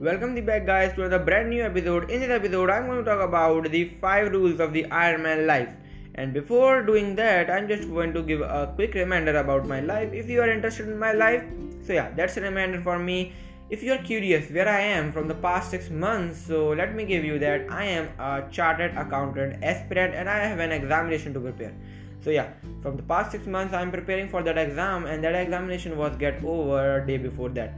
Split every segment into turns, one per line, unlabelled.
Welcome the back guys to another brand new episode. In this episode I'm going to talk about the 5 rules of the Iron Man life. And before doing that, I'm just going to give a quick reminder about my life. If you are interested in my life, so yeah, that's a reminder for me. If you are curious where I am from the past 6 months, so let me give you that I am a chartered accountant aspirant and I have an examination to prepare. So yeah, from the past 6 months I'm preparing for that exam and that examination was get over day before that.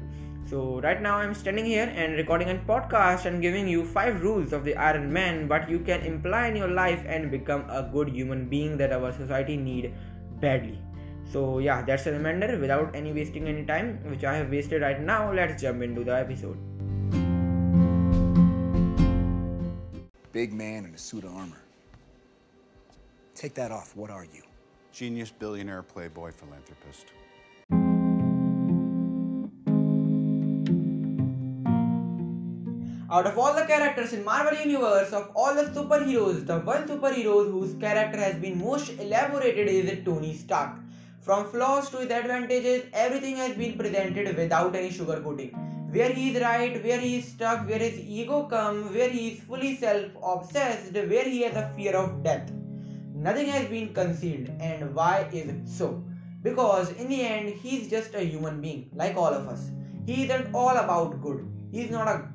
So right now I'm standing here and recording a podcast and giving you 5 rules of the Iron Man what you can imply in your life and become a good human being that our society need badly. So yeah, that's a reminder without any wasting any time which I have wasted right now. Let's jump into the episode.
Big man in a suit of armor. Take that off. What are you?
Genius, billionaire, playboy, philanthropist.
Out of all the characters in Marvel Universe, of all the superheroes, the one superhero whose character has been most elaborated is Tony Stark. From flaws to his advantages, everything has been presented without any sugarcoating. Where he is right, where he is stuck, where his ego comes, where he is fully self-obsessed, where he has a fear of death. Nothing has been concealed, and why is it so? Because in the end, he is just a human being, like all of us. He isn't all about good. He is not a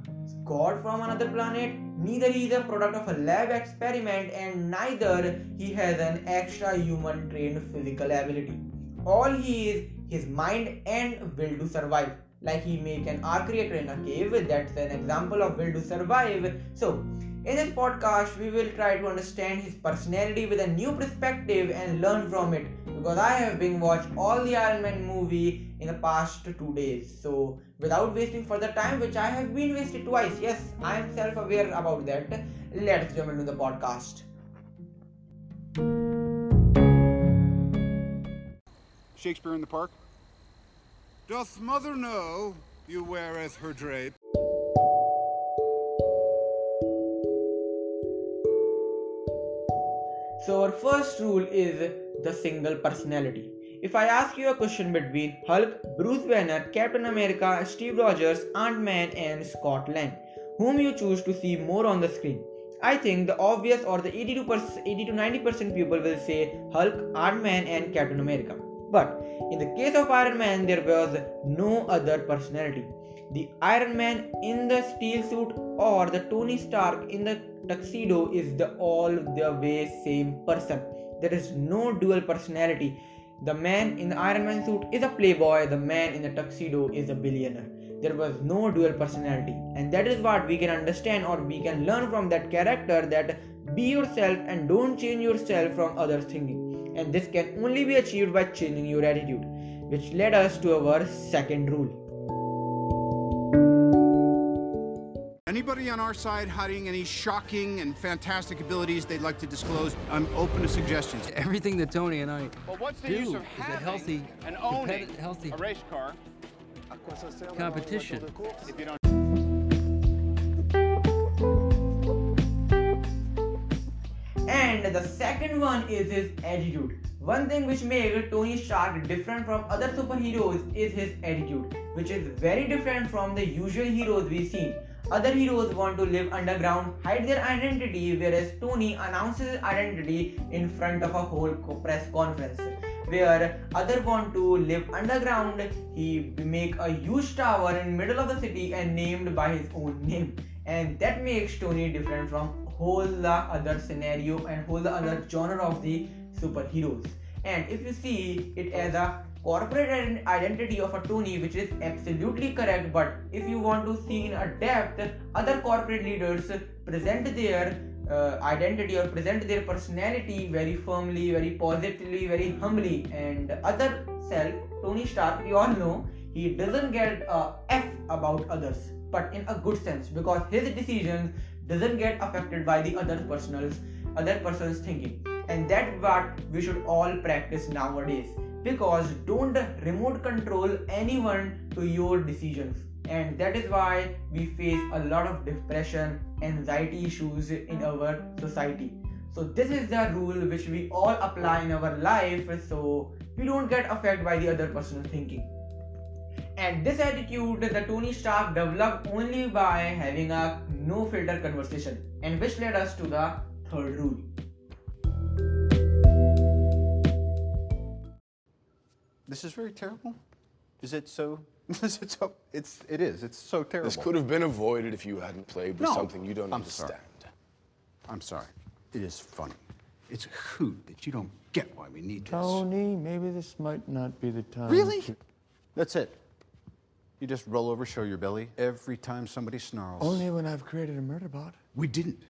god from another planet neither he is a product of a lab experiment and neither he has an extra human trained physical ability. All he is his mind and will to survive. Like he make an arc reactor in a cave that's an example of will to survive. So in this podcast we will try to understand his personality with a new perspective and learn from it because i have been watched all the iron man movie in the past two days. So, without wasting further time, which I have been wasted twice, yes, I am self aware about that. Let's jump into the podcast.
Shakespeare in the Park. Doth mother know you weareth her drape?
So, our first rule is the single personality. If I ask you a question between Hulk, Bruce Banner, Captain America, Steve Rogers, Ant-Man and Scott Lang, whom you choose to see more on the screen? I think the obvious or the 80 to 80 to 90% people will say Hulk, Ant-Man and Captain America. But in the case of Iron Man, there was no other personality. The Iron Man in the steel suit or the Tony Stark in the tuxedo is the all the way same person. There is no dual personality the man in the Iron Man suit is a playboy, the man in the tuxedo is a billionaire. There was no dual personality, and that is what we can understand or we can learn from that character that be yourself and don't change yourself from others' thinking. And this can only be achieved by changing your attitude, which led us to our second rule.
Anybody on our side hiding any shocking and fantastic abilities they'd like to disclose? I'm open to suggestions.
Everything that Tony and I
Well, what's the
do
use of
is a healthy,
and owning
healthy
a race car
competition.
if you don't?
And the second one is his attitude. One thing which makes Tony Stark different from other superheroes is his attitude, which is very different from the usual heroes we see. Other heroes want to live underground, hide their identity, whereas Tony announces his identity in front of a whole press conference. Where other want to live underground, he make a huge tower in middle of the city and named by his own name, and that makes Tony different from whole the other scenario and whole the other genre of the superheroes. And if you see it as a corporate identity of a Tony, which is absolutely correct. But if you want to see in a depth, other corporate leaders present their uh, identity or present their personality very firmly, very positively, very humbly. And other self, Tony Stark, we all know he doesn't get a F about others, but in a good sense because his decisions doesn't get affected by the other person's other person's thinking and that's what we should all practice nowadays because don't remote control anyone to your decisions. And that is why we face a lot of depression anxiety issues in our society. So this is the rule which we all apply in our life so we don't get affected by the other person's thinking. And this attitude, the Tony Stark developed only by having a no filter conversation, and which led us to the third rule.
This is very terrible. Is it so? Is it so? It's. It is. It's so terrible.
This could have been avoided if you hadn't played with
No,
something you don't
I'm
understand.
sorry. I'm sorry. It is funny. It's a hoot that you don't get why we need this.
Tony, maybe this might not be the time.
Really?
to-
That's it. You just roll over, show your belly every time somebody snarls.
Only when I've created a murder bot.
We didn't.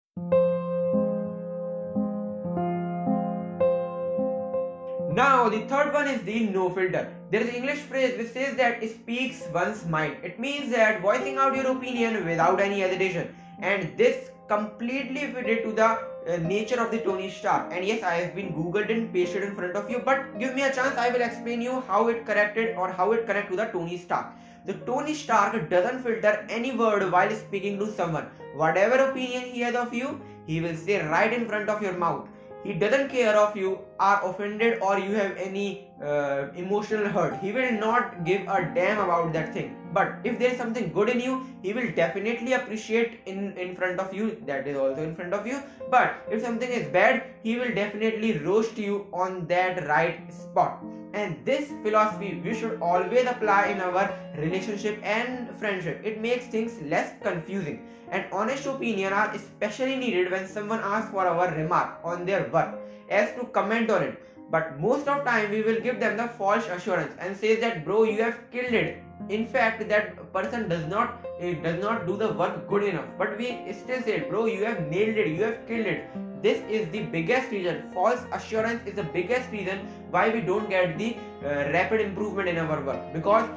Now, the third one is the no filter. There is an English phrase which says that speaks one's mind. It means that voicing out your opinion without any hesitation. And this completely fitted to the uh, nature of the Tony Stark. And yes, I have been googled and pasted in front of you, but give me a chance, I will explain you how it corrected or how it connect to the Tony Stark. The Tony Stark doesn't filter any word while speaking to someone. Whatever opinion he has of you, he will say right in front of your mouth he doesn't care if you are offended or you have any uh, emotional hurt. He will not give a damn about that thing. But if there is something good in you he will definitely appreciate in in front of you. That is also in front of you. But if something is bad he will definitely roast you on that right spot. And this philosophy we should always apply in our relationship and friendship. It makes things less confusing. And honest opinion are especially needed when someone asks for our remark on their work. As to comment on it but most of time we will give them the false assurance and say that bro you have killed it. In fact that person does not eh, does not do the work good enough. But we still say bro you have nailed it you have killed it. This is the biggest reason. False assurance is the biggest reason why we don't get the uh, rapid improvement in our work. Because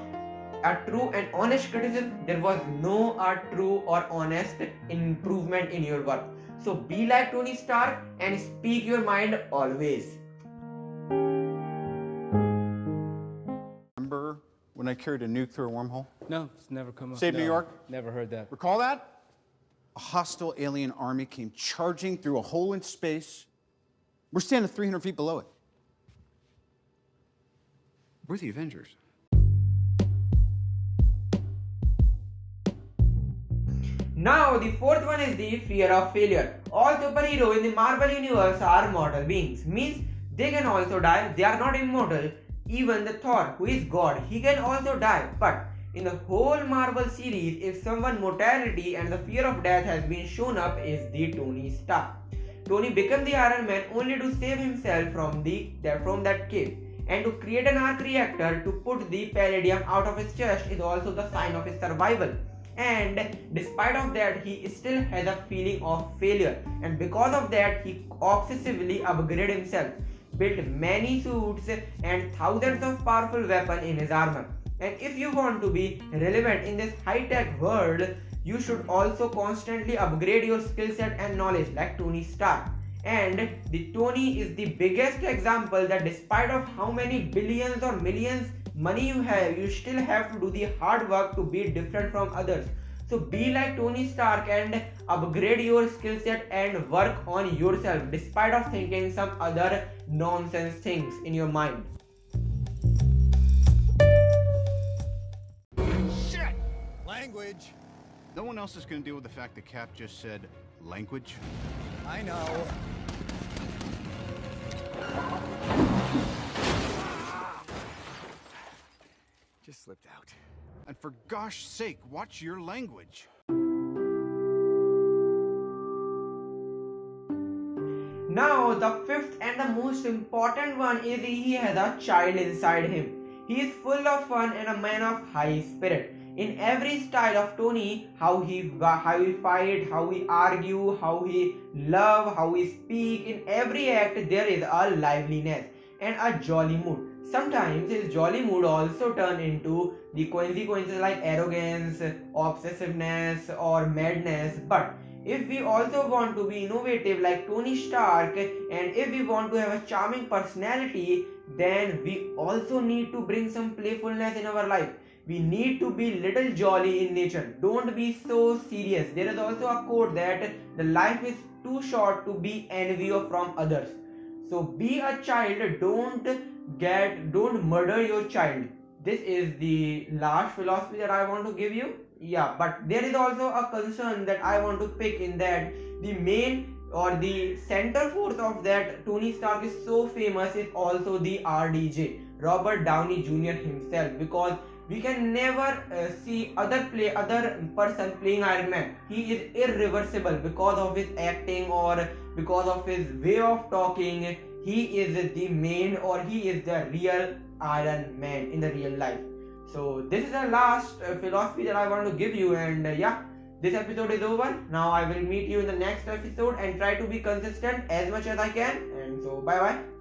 a true and honest criticism there was no a true or honest improvement in your work. So be like tony stark and speak your mind always
Remember when I carried a nuke through a wormhole?
No, it's never come up.
Save New York?
Never heard that.
Recall that? A hostile alien army came charging through a hole in space. We're standing 300 feet below it. We're the Avengers.
Now, the fourth one is the fear of failure. All superheroes in the Marvel Universe are mortal beings, means they can also die, they are not immortal. Even the Thor, who is God, he can also die. But in the whole Marvel series, if someone mortality and the fear of death has been shown up, is the Tony Stark. Tony became the Iron Man only to save himself from the from that cave. And to create an arc reactor to put the palladium out of his chest is also the sign of his survival and despite of that he still has a feeling of failure and because of that he obsessively upgraded himself built many suits and thousands of powerful weapons in his armor. And if you want to be relevant in this high-tech world you should also constantly upgrade your skill set and knowledge like tony stark. And the tony is the biggest example that despite of how many billions or millions money you have you still have to do the hard work to be different from others so be like tony stark and upgrade your skill set and work on yourself despite of thinking some other nonsense things in your mind
Shit! Language. No one else is going to deal with the fact that Cap just said language.
I know. Just slipped out.
And for gosh sake, watch your language.
Now, the fifth and the most important one is he has a child inside him. He is full of fun and a man of high spirit. In every style of Tony, how he how he fight, how he argue, how he love, how he speak, in every act there is a liveliness and a jolly mood. Sometimes his jolly mood also turn into the consequences like arrogance, obsessiveness, or madness. But if we also want to be innovative like Tony Stark and if we want to have a charming personality, then we also need to bring some playfulness in our life. We need to be little jolly in nature. Don't be so serious. There is also a quote that the life is too short to be envy from others. So be a child. Don't get don't murder your child. this is the last philosophy that I want to give you. Yeah, but there is also a concern that I want to pick in that the main or the center force of that Tony Stark is so famous is also the RDJ, Robert Downey Jr. himself, because we can never uh, see other play other person playing Iron Man. He is irreversible because of his acting or because of his way of talking. He is the main or he is the real Iron Man in the real life. So this is the last uh, philosophy that I want to give you, and uh, yeah this episode is over. Now i will meet you in the next episode and try to be consistent as much as i can. And so bye bye